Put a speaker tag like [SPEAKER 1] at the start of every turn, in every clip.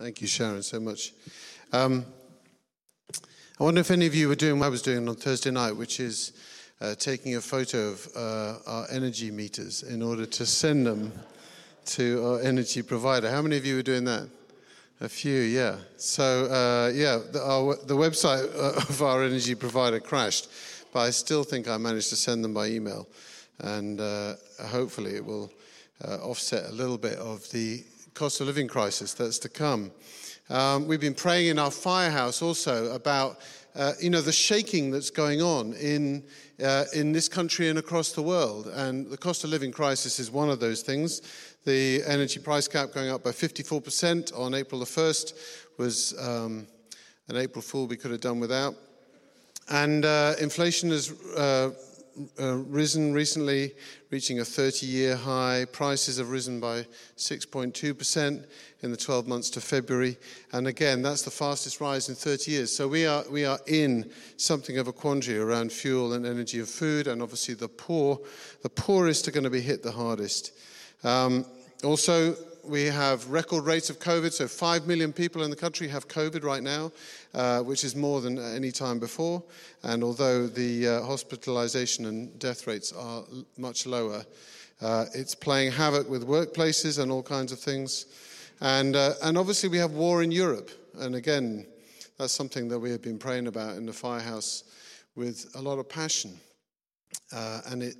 [SPEAKER 1] Thank you, Sharon, so much. Um, I wonder if any of you were doing what I was doing on Thursday night, which is uh, taking a photo of uh, our energy meters in order to send them to our energy provider. How many of you were doing that? A few, yeah. So, uh, yeah, the, our, the website of our energy provider crashed, but I still think I managed to send them by email. And uh, hopefully it will uh, offset a little bit of the cost of living crisis that's to come. Um, we've been praying in our firehouse also about, uh, you know, the shaking that's going on in, uh, in this country and across the world. And the cost of living crisis is one of those things. The energy price cap going up by 54% on April the 1st was um, an April Fool we could have done without. And uh, inflation has uh, risen recently, reaching a 30 year high. Prices have risen by 6.2% in the 12 months to February. And again, that's the fastest rise in 30 years. So we are, we are in something of a quandary around fuel and energy and food. And obviously, the poor, the poorest are going to be hit the hardest. Um, also, we have record rates of COVID. So, 5 million people in the country have COVID right now, uh, which is more than any time before. And although the uh, hospitalization and death rates are much lower, uh, it's playing havoc with workplaces and all kinds of things. And, uh, and obviously, we have war in Europe. And again, that's something that we have been praying about in the firehouse with a lot of passion. Uh, and it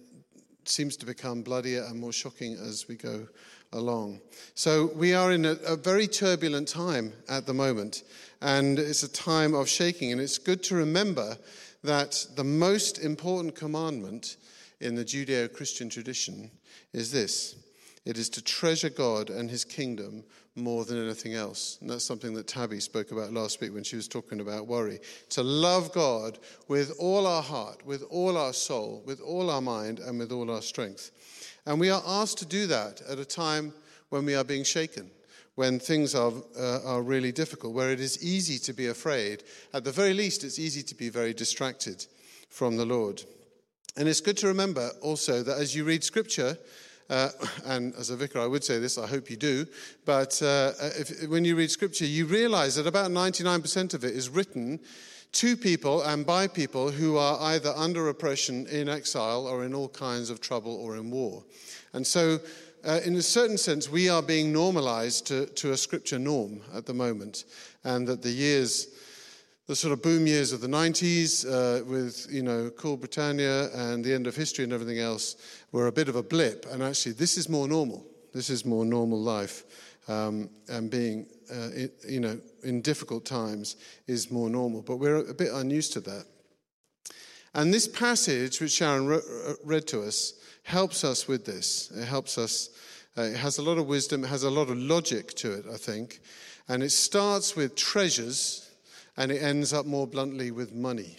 [SPEAKER 1] seems to become bloodier and more shocking as we go along. So we are in a, a, very turbulent time at the moment, and it's a time of shaking. And it's good to remember that the most important commandment in the Judeo Christian tradition is this it is to treasure God and his kingdom more than anything else. And that's something that Tabby spoke about last week when she was talking about worry. To love God with all our heart, with all our soul, with all our mind, and with all our strength. And we are asked to do that at a time when we are being shaken, when things are, uh, are really difficult, where it is easy to be afraid. At the very least, it's easy to be very distracted from the Lord. And it's good to remember also that as you read scripture, uh, and as a vicar, I would say this, I hope you do. But uh, if, when you read scripture, you realize that about 99% of it is written to people and by people who are either under oppression, in exile, or in all kinds of trouble or in war. And so, uh, in a certain sense, we are being normalized to, to a scripture norm at the moment. And that the years the sort of boom years of the 90s uh, with, you know, Cool Britannia and the end of history and everything else were a bit of a blip. And actually, this is more normal. This is more normal life. Um, and being, uh, you know, in difficult times is more normal. But we're a bit unused to that. And this passage, which Sharon re- uh, read to us, helps us with this. It helps us. Uh, it has a lot of wisdom, it has a lot of logic to it, I think. And it starts with treasures and it ends up more bluntly with money.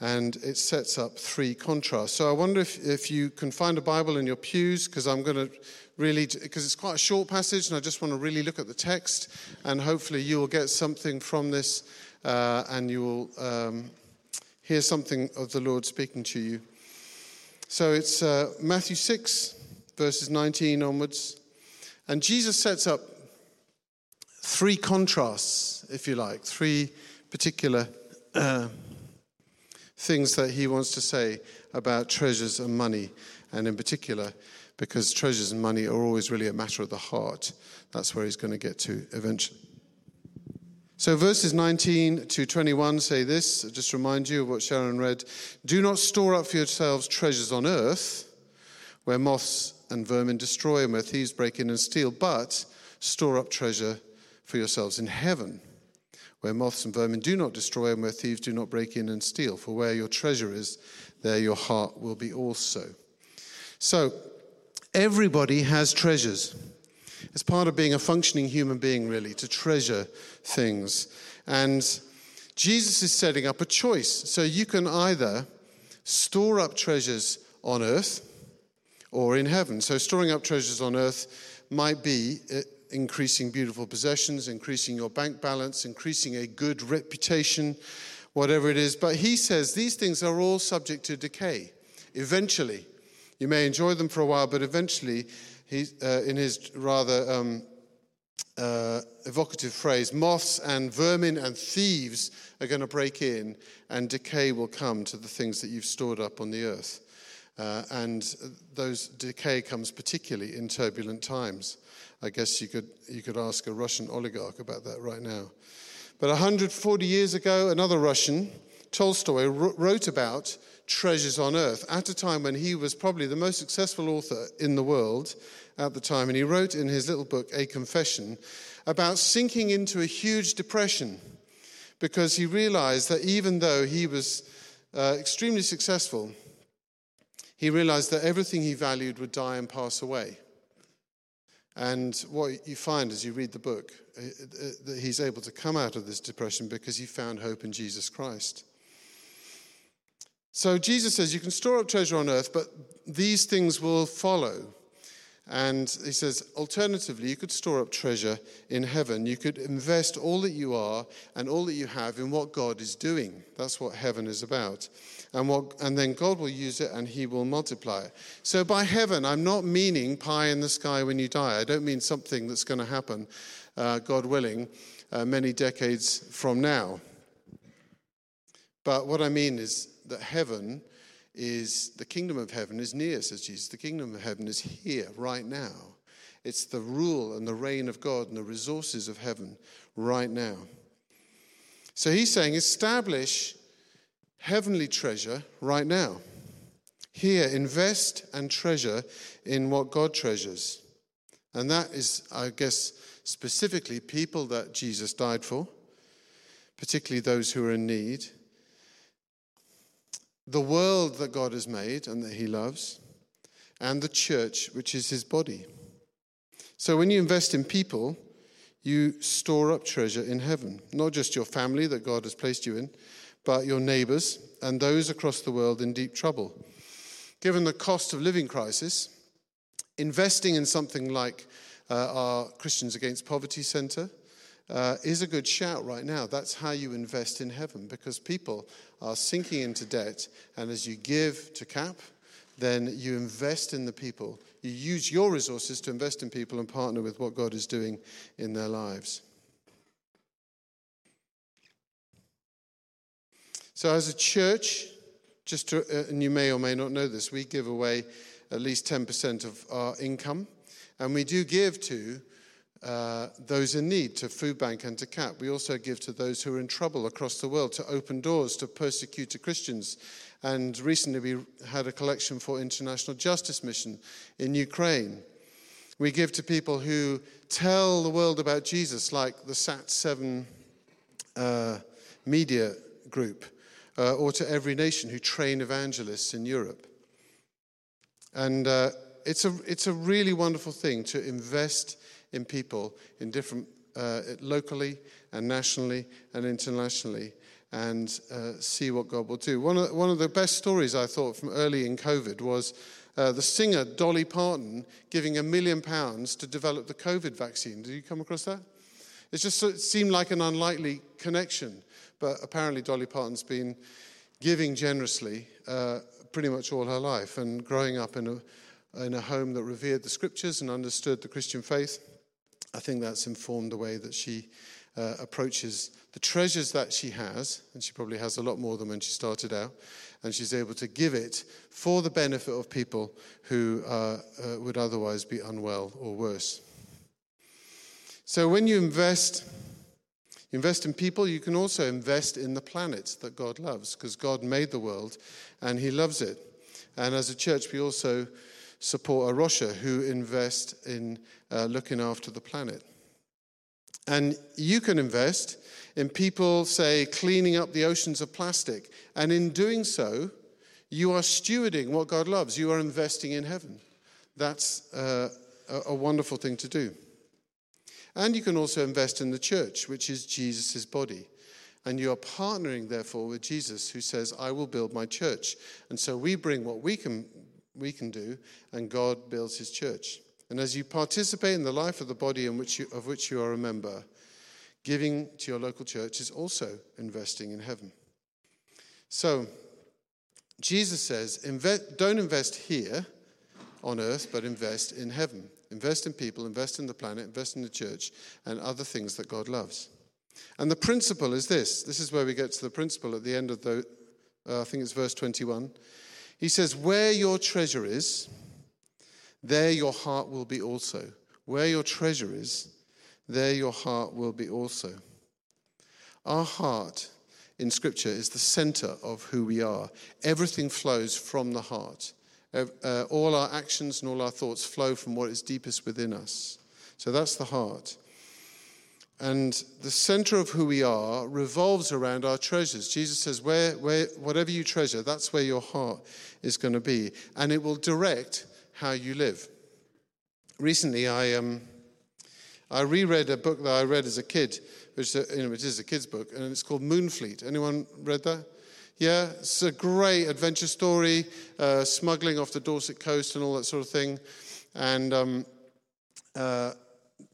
[SPEAKER 1] And it sets up three contrasts. So I wonder if, if you can find a Bible in your pews, because I'm going to really, because it's quite a short passage, and I just want to really look at the text, and hopefully you will get something from this, uh, and you will um, hear something of the Lord speaking to you. So it's uh, Matthew 6, verses 19 onwards. And Jesus sets up three contrasts, if you like, three particular uh, things that he wants to say about treasures and money, and in particular, because treasures and money are always really a matter of the heart. That's where he's going to get to eventually. So, verses 19 to 21 say this, just remind you of what Sharon read. Do not store up for yourselves treasures on earth, where moths and vermin destroy and where thieves break in and steal, but store up treasure for yourselves in heaven, where moths and vermin do not destroy and where thieves do not break in and steal. For where your treasure is, there your heart will be also. So, everybody has treasures. It's part of being a functioning human being, really, to treasure things. And Jesus is setting up a choice. So you can either store up treasures on earth or in heaven. So storing up treasures on earth might be uh, increasing beautiful possessions, increasing your bank balance, increasing a good reputation, whatever it is. But he says these things are all subject to decay. Eventually, you may enjoy them for a while, but eventually, he, uh, in his rather um, uh, evocative phrase moths and vermin and thieves are going to break in, and decay will come to the things that you've stored up on the earth. Uh, and those decay comes particularly in turbulent times. I guess you could, you could ask a Russian oligarch about that right now. But 140 years ago, another Russian, Tolstoy, wrote about treasures on earth at a time when he was probably the most successful author in the world at the time. And he wrote in his little book, A Confession, about sinking into a huge depression because he realized that even though he was uh, extremely successful, he realized that everything he valued would die and pass away. And what you find as you read the book, uh, uh, that he's able to come out of this depression because he found hope in Jesus Christ. So Jesus says, You can store up treasure on earth, but these things will follow. And he says, alternatively, you could store up treasure in heaven. You could invest all that you are and all that you have in what God is doing. That's what heaven is about. And, what, and then God will use it and he will multiply it. So by heaven, I'm not meaning pie in the sky when you die. I don't mean something that's going to happen, uh, God willing, uh, many decades from now. But what I mean is that heaven is the kingdom of heaven is near, says Jesus. The kingdom of heaven is here right now. It's the rule and the reign of God and the resources of heaven right now. So he's saying, establish heavenly treasure right now. Here, invest and treasure in what God treasures. And that is, I guess, specifically people that Jesus died for, particularly those who are in need the world that God has made and that He loves, and the church, which is His body. So when you invest in people, you store up treasure in heaven, not just your family that God has placed you in, but your neighbors and those across the world in deep trouble. Given the cost of living crisis, investing in something like uh, our Christians Against Poverty Center uh, is a good shout right now. That's how you invest in heaven because people are sinking into debt. And as you give to CAP, then you invest in the people. You use your resources to invest in people and partner with what God is doing in their lives. So, as a church, just to, uh, and you may or may not know this, we give away at least 10% of our income. And we do give to uh, those in need, to Food Bank and to CAP. We also give to those who are in trouble across the world, to Open Doors, to persecuted Christians. And recently we had a collection for International Justice Mission in Ukraine. We give to people who tell the world about Jesus, like the Sat7 uh, media group, uh, or to every nation who train evangelists in Europe. And uh, it's, a, it's a really wonderful thing to invest in people in different, uh, locally and nationally and internationally and uh, see what God will do. One of, one of the best stories I thought from early in COVID was uh, the singer Dolly Parton giving a million pounds to develop the COVID vaccine. Did you come across that? It just it seemed like an unlikely connection, but apparently Dolly Parton's been giving generously uh, pretty much all her life and growing up in a, in a home that revered the scriptures and understood the Christian faith. I think that's informed the way that she uh, approaches the treasures that she has, and she probably has a lot more than when she started out, and she's able to give it for the benefit of people who uh, uh, would otherwise be unwell or worse. So when you invest, invest in people, you can also invest in the planet that God loves, because God made the world and He loves it. And as a church, we also support A Rocha who invest in uh, looking after the planet. And you can invest in people, say, cleaning up the oceans of plastic. And in doing so, you are stewarding what God loves. You are investing in heaven. That's uh, a, a wonderful thing to do. And you can also invest in the church, which is Jesus' body. And you are partnering, therefore, with Jesus, who says, I will build my church. And so we bring what we can we can do, and God builds his church. And as you participate in the life of the body in which you, of which you are a member, giving to your local church is also investing in heaven. So, Jesus says, invest, don't invest here on earth, but invest in heaven. Invest in people, invest in the planet, invest in the church, and other things that God loves. And the principle is this this is where we get to the principle at the end of the, uh, I think it's verse 21. He says, Where your treasure is, there your heart will be also. Where your treasure is, there your heart will be also. Our heart in Scripture is the center of who we are. Everything flows from the heart. Uh, all our actions and all our thoughts flow from what is deepest within us. So that's the heart. And the center of who we are revolves around our treasures. Jesus says, where, where, whatever you treasure, that's where your heart is going to be. And it will direct how you live. Recently, I, um, I reread a book that I read as a kid, which, you know, which is a kid's book, and it's called Moonfleet. Anyone read that? Yeah, it's a great adventure story, uh, smuggling off the Dorset coast and all that sort of thing. And um, uh,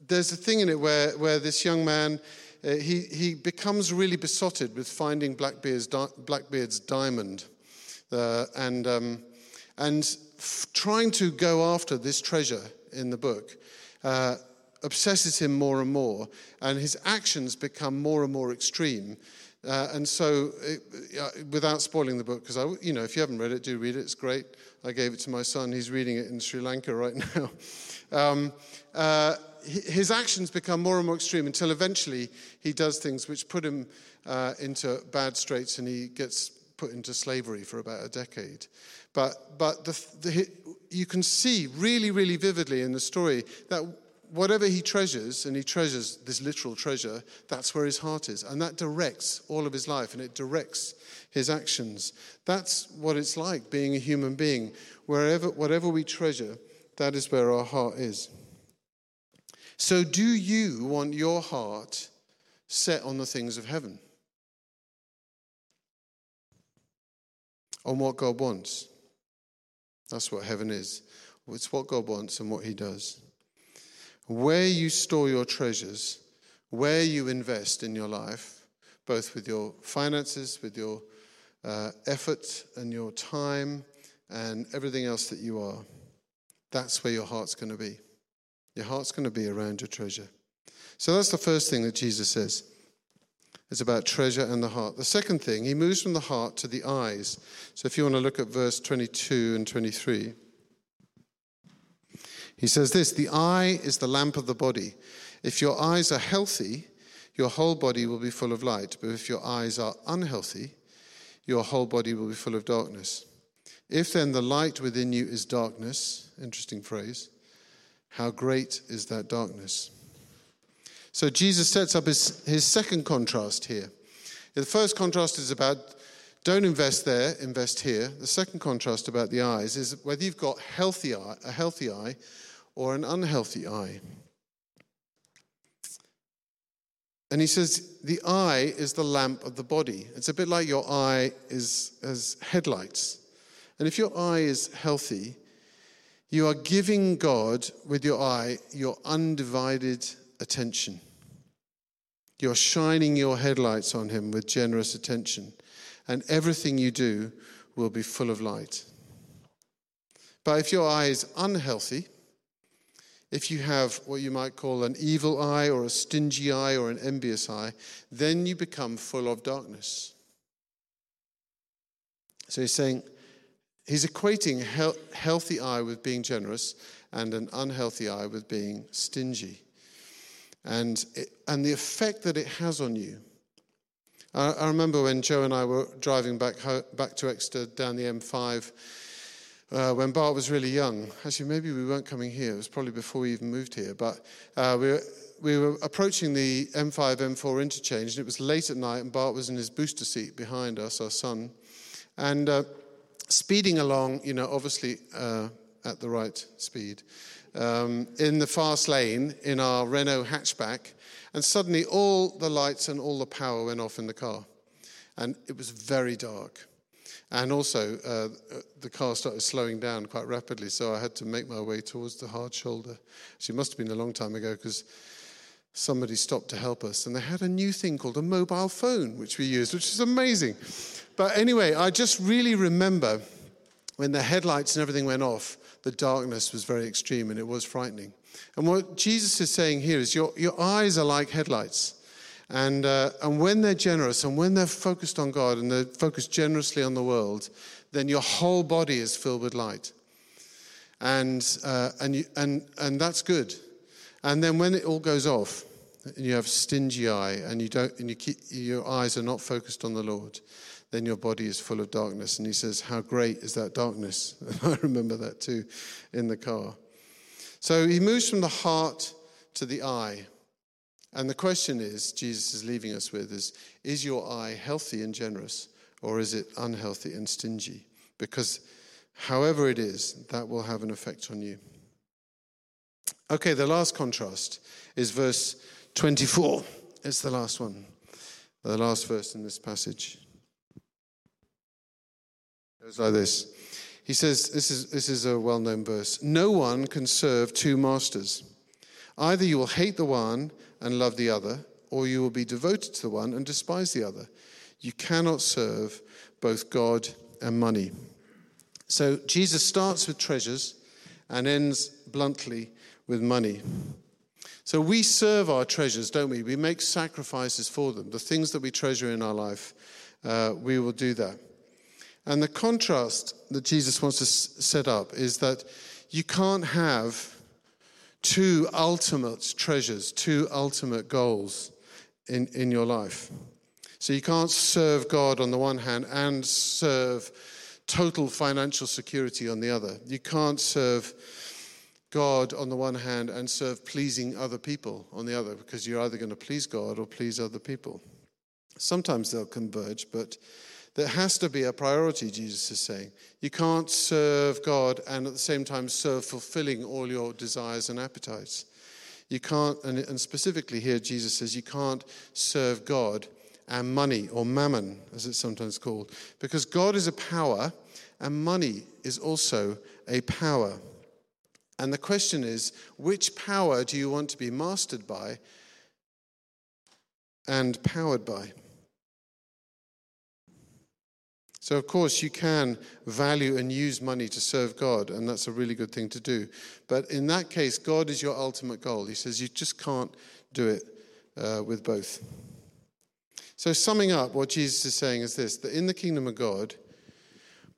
[SPEAKER 1] there's a thing in it where, where this young man, uh, he, he becomes really besotted with finding Blackbeard's, di- Blackbeard's diamond uh, and, um, and f- trying to go after this treasure in the book. Uh, obsesses him more and more, and his actions become more and more extreme. Uh, and so, it, uh, without spoiling the book, because you know, if you haven't read it, do read it. It's great. I gave it to my son. He's reading it in Sri Lanka right now. Um, uh, his actions become more and more extreme until eventually he does things which put him uh, into bad straits and he gets put into slavery for about a decade. But, but the, the, you can see really, really vividly in the story that whatever he treasures, and he treasures this literal treasure, that's where his heart is. And that directs all of his life and it directs his actions. That's what it's like being a human being. Wherever, whatever we treasure, that is where our heart is. So, do you want your heart set on the things of heaven? On what God wants? That's what heaven is. It's what God wants and what He does. Where you store your treasures, where you invest in your life, both with your finances, with your uh, effort and your time, and everything else that you are, that's where your heart's going to be. Your heart's going to be around your treasure. So that's the first thing that Jesus says. It's about treasure and the heart. The second thing, he moves from the heart to the eyes. So if you want to look at verse 22 and 23, he says this The eye is the lamp of the body. If your eyes are healthy, your whole body will be full of light. But if your eyes are unhealthy, your whole body will be full of darkness. If then the light within you is darkness, interesting phrase, how great is that darkness? So Jesus sets up his, his second contrast here. The first contrast is about don't invest there, invest here. The second contrast about the eyes is whether you've got healthy eye, a healthy eye or an unhealthy eye. And he says the eye is the lamp of the body. It's a bit like your eye is as headlights. And if your eye is healthy, you are giving God, with your eye, your undivided attention. You're shining your headlights on Him with generous attention, and everything you do will be full of light. But if your eye is unhealthy, if you have what you might call an evil eye or a stingy eye or an envious eye, then you become full of darkness. So he's saying, He's equating he- healthy eye with being generous and an unhealthy eye with being stingy. And, it, and the effect that it has on you. I, remember when Joe and I were driving back, back to Exeter down the M5 uh, when Bart was really young. Actually, maybe we weren't coming here. It was probably before we even moved here. But uh, we, were, we were approaching the M5 M4 interchange, and it was late at night, and Bart was in his booster seat behind us, our son. And uh, speeding along, you know, obviously uh, at the right speed, um, in the fast lane in our Renault hatchback, and suddenly all the lights and all the power went off in the car. And it was very dark. And also, uh, the car started slowing down quite rapidly, so I had to make my way towards the hard shoulder. She must have been a long time ago because somebody stopped to help us. And they had a new thing called a mobile phone, which we used, which is amazing. But anyway, I just really remember when the headlights and everything went off, the darkness was very extreme and it was frightening. And what Jesus is saying here is your, your eyes are like headlights. And, uh, and when they're generous and when they're focused on God and they're focused generously on the world, then your whole body is filled with light. And, uh, and, you, and, and that's good. And then when it all goes off, and you have stingy eye and, you don't, and you keep, your eyes are not focused on the Lord, then your body is full of darkness. And he says, How great is that darkness? I remember that too in the car. So he moves from the heart to the eye. And the question is, Jesus is leaving us with is, is your eye healthy and generous, or is it unhealthy and stingy? Because however it is, that will have an effect on you. Okay, the last contrast is verse 24. It's the last one, the last verse in this passage. It goes like this. He says, this is, this is a well known verse No one can serve two masters. Either you will hate the one and love the other, or you will be devoted to the one and despise the other. You cannot serve both God and money. So Jesus starts with treasures and ends bluntly with money. So we serve our treasures, don't we? We make sacrifices for them. The things that we treasure in our life, uh, we will do that. And the contrast that Jesus wants to set up is that you can't have two ultimate treasures, two ultimate goals in, in your life. So you can't serve God on the one hand and serve total financial security on the other. You can't serve God on the one hand and serve pleasing other people on the other because you're either going to please God or please other people. Sometimes they'll converge, but there has to be a priority, Jesus is saying. You can't serve God and at the same time serve fulfilling all your desires and appetites. You can't, and specifically here, Jesus says, you can't serve God and money, or mammon, as it's sometimes called, because God is a power and money is also a power. And the question is, which power do you want to be mastered by and powered by? So, of course, you can value and use money to serve God, and that's a really good thing to do. But in that case, God is your ultimate goal. He says you just can't do it uh, with both. So, summing up, what Jesus is saying is this that in the kingdom of God,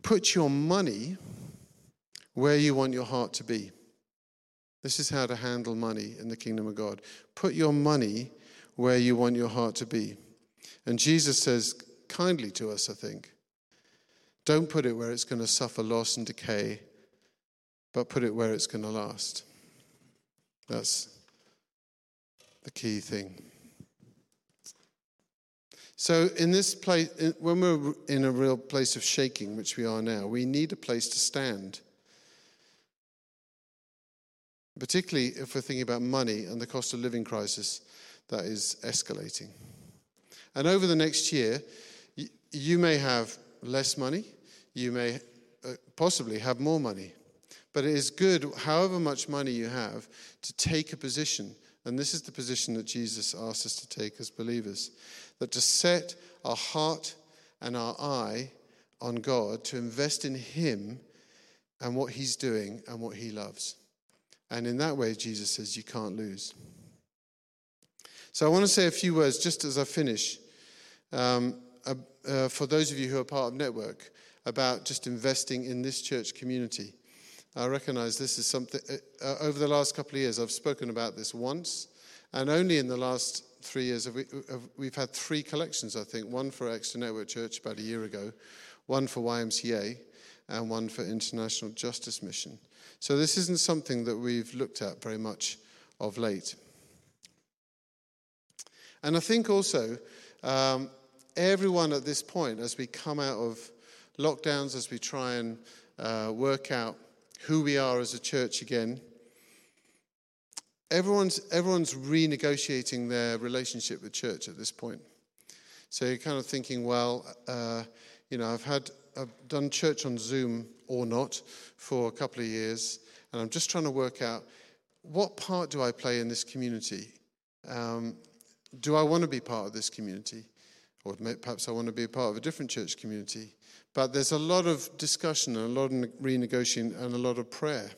[SPEAKER 1] put your money where you want your heart to be. This is how to handle money in the kingdom of God. Put your money where you want your heart to be. And Jesus says kindly to us, I think don't put it where it's going to suffer loss and decay, but put it where it's going to last. That's the key thing. So, in this place, when we're in a real place of shaking, which we are now, we need a place to stand. Particularly if we're thinking about money and the cost of living crisis that is escalating. And over the next year, you may have less money, you may uh, possibly have more money. But it is good, however much money you have, to take a position. And this is the position that Jesus asks us to take as believers that to set our heart and our eye on God, to invest in Him and what He's doing and what He loves. And in that way, Jesus says, you can't lose. So I want to say a few words just as I finish. Um, uh, uh, for those of you who are part of Network, about just investing in this church community. I recognize this is something, uh, uh, over the last couple of years, I've spoken about this once, and only in the last three years, have we, have, we've had three collections, I think one for Exeter Network Church about a year ago, one for YMCA, and one for International Justice Mission. So this isn't something that we've looked at very much of late. And I think also, um, everyone at this point, as we come out of lockdowns, as we try and uh, work out who we are as a church again, everyone's, everyone's renegotiating their relationship with church at this point. So you're kind of thinking, well, uh, you know, I've had, I've done church on Zoom or not for a couple of years, and I'm just trying to work out what part do I play in this community? Um, do I want to be part of this community? Or perhaps I want to be a part of a different church community. But there's a lot of discussion and a lot of renegotiating and a lot of prayer.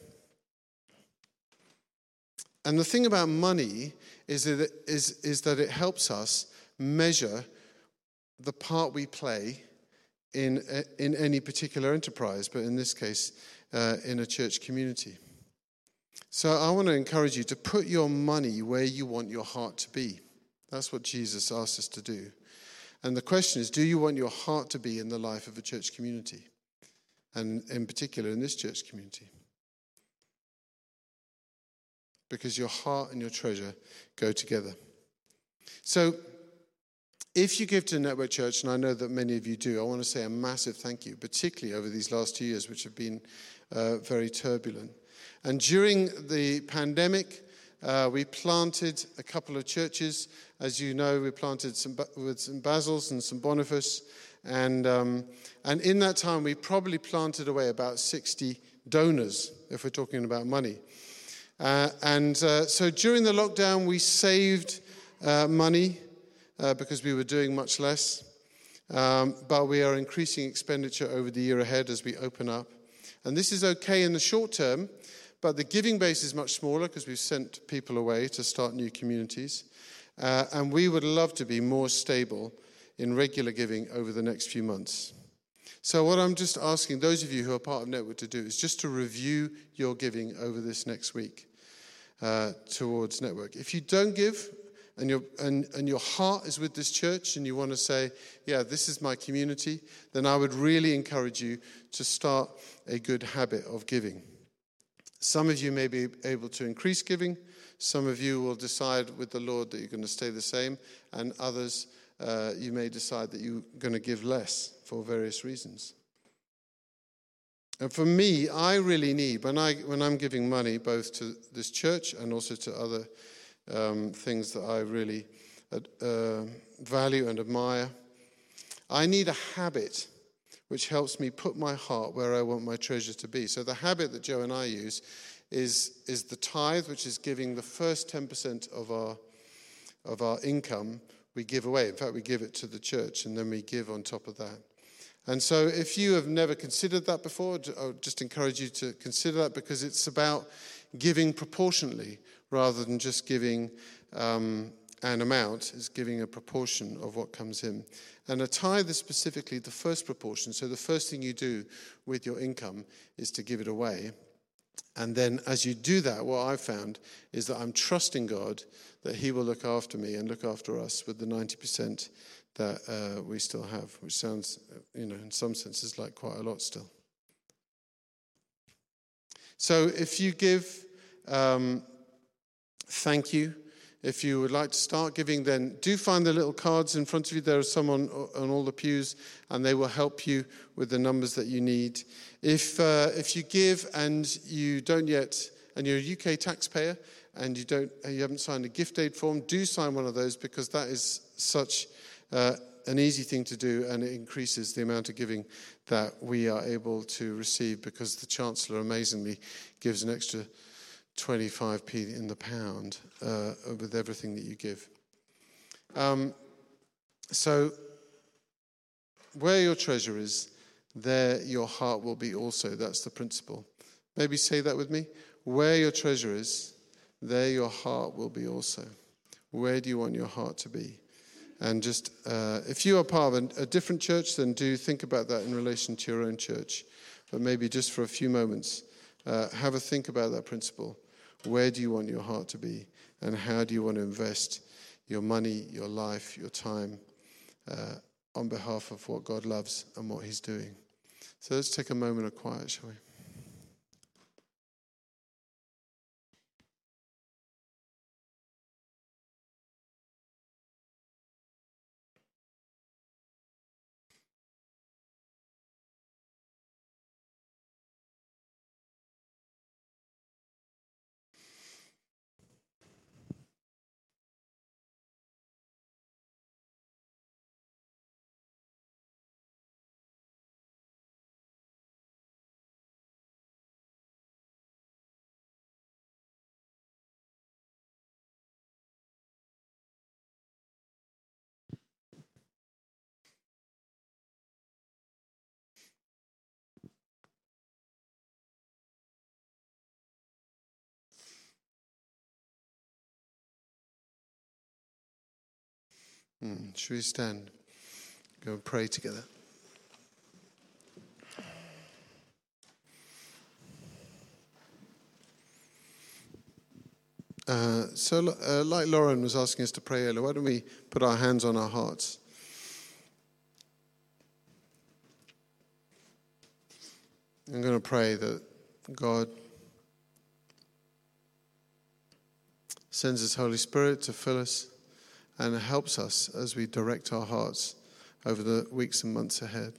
[SPEAKER 1] And the thing about money is that, it, is, is that it helps us measure the part we play in, in any particular enterprise, but in this case, uh, in a church community. So I want to encourage you to put your money where you want your heart to be. That's what Jesus asked us to do. And the question is do you want your heart to be in the life of a church community? And in particular, in this church community. Because your heart and your treasure go together. So, if you give to Network Church, and I know that many of you do, I want to say a massive thank you, particularly over these last two years, which have been uh, very turbulent. And during the pandemic, uh, we planted a couple of churches. As you know, we planted some with some Basils and some Boniface. And, um, and in that time, we probably planted away about 60 donors, if we're talking about money. Uh, and uh, so during the lockdown, we saved uh, money uh, because we were doing much less. Um, but we are increasing expenditure over the year ahead as we open up. And this is okay in the short term but the giving base is much smaller because we've sent people away to start new communities. Uh, and we would love to be more stable in regular giving over the next few months. So, what I'm just asking those of you who are part of Network to do is just to review your giving over this next week uh, towards Network. If you don't give, and, your and, and your heart is with this church and you want to say, yeah, this is my community, then I would really encourage you to start a good habit of giving. Some of you may be able to increase giving. Some of you will decide with the Lord that you're going to stay the same. And others, uh, you may decide that you're going to give less for various reasons. And for me, I really need, when, I, when I'm giving money both to this church and also to other um, things that I really uh, value and admire, I need a habit which helps me put my heart where I want my treasure to be. So the habit that Joe and I use is, is the tithe, which is giving the first 10% of our, of our income we give away. In fact, we give it to the church and then we give on top of that. And so, if you have never considered that before, I just encourage you to consider that because it's about giving proportionately rather than just giving um, an amount, is giving a proportion of what comes in. And a tithe is specifically the first proportion. So the first thing you do with your income is to give it away. And then as you do that, what I've found is that I'm trusting God that He will look after me and look after us with the 90% that uh, we still have, which sounds, you know, in some senses like quite a lot still. So if you give, um, thank you. If you would like to start giving, then do find the little cards in front of you. There are some on, on all the pews, and they will help you with the numbers that you need. If, uh, if you give and you don't yet, and you're a UK taxpayer and you, don't, you haven't signed a gift aid form, do sign one of those because that is such uh, an easy thing to do and it increases the amount of giving that we are able to receive because the Chancellor amazingly gives an extra 25p in the pound uh, with everything that you give. Um, so, where your treasure is, there your heart will be also. That's the principle. Maybe say that with me. Where your treasure is, there your heart will be also. Where do you want your heart to be? And just, uh, if you are part of a, a different church, then do think about that in relation to your own church. But maybe just for a few moments, uh, have a think about that principle where do you want your heart to be? And how do you want to invest your money, your life, your time uh, on behalf of what God loves and what He's doing? So let's take a moment of quiet, shall we? Hmm, should we stand? Go and pray together. Uh, so, uh, like Lauren was asking us to pray earlier, why don't we put our hands on our hearts? I'm going to pray that God sends His Holy Spirit to fill us and helps us as we direct our hearts over the weeks and months ahead.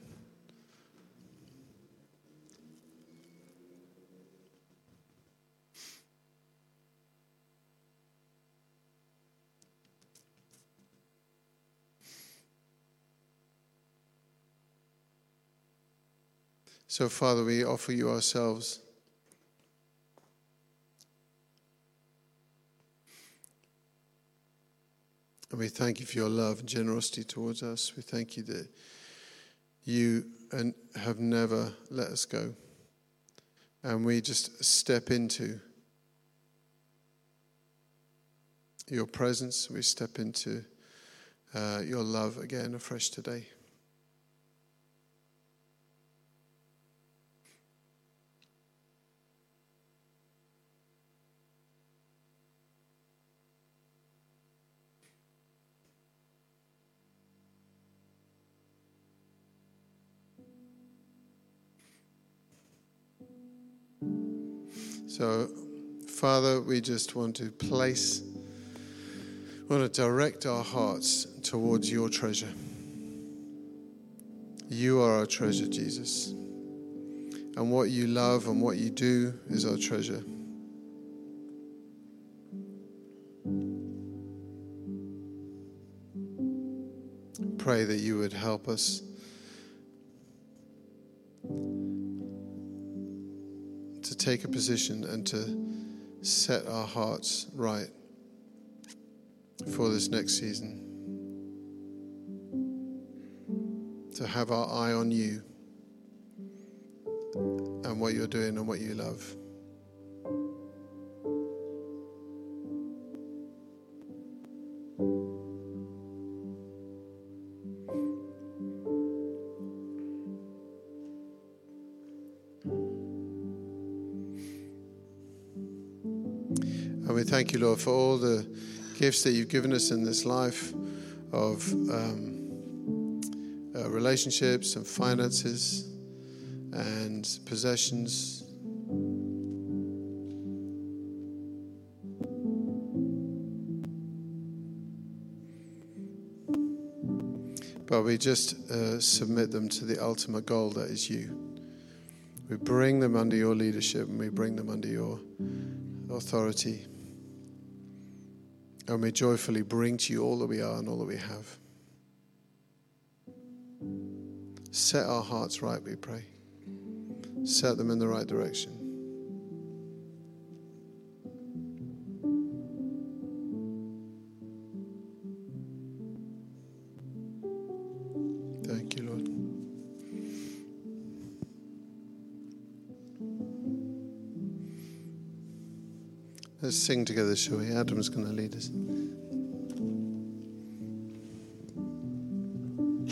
[SPEAKER 1] So, Father, we offer you ourselves. And we thank you for your love and generosity towards us. We thank you that you have never let us go. And we just step into your presence. We step into uh, your love again afresh today. So, Father, we just want to place, want to direct our hearts towards your treasure. You are our treasure, Jesus. And what you love and what you do is our treasure. Pray that you would help us take a position and to set our hearts right for this next season. To have our eye on you and what you're doing and what you love. You, Lord, for all the gifts that you've given us in this life of um, uh, relationships and finances and possessions. But we just uh, submit them to the ultimate goal that is you. We bring them under your leadership and we bring them under your authority. And we joyfully bring to you all that we are and all that we have. Set our hearts right, we pray. Set them in the right direction. Let's sing together, shall we? Adam's going to lead us.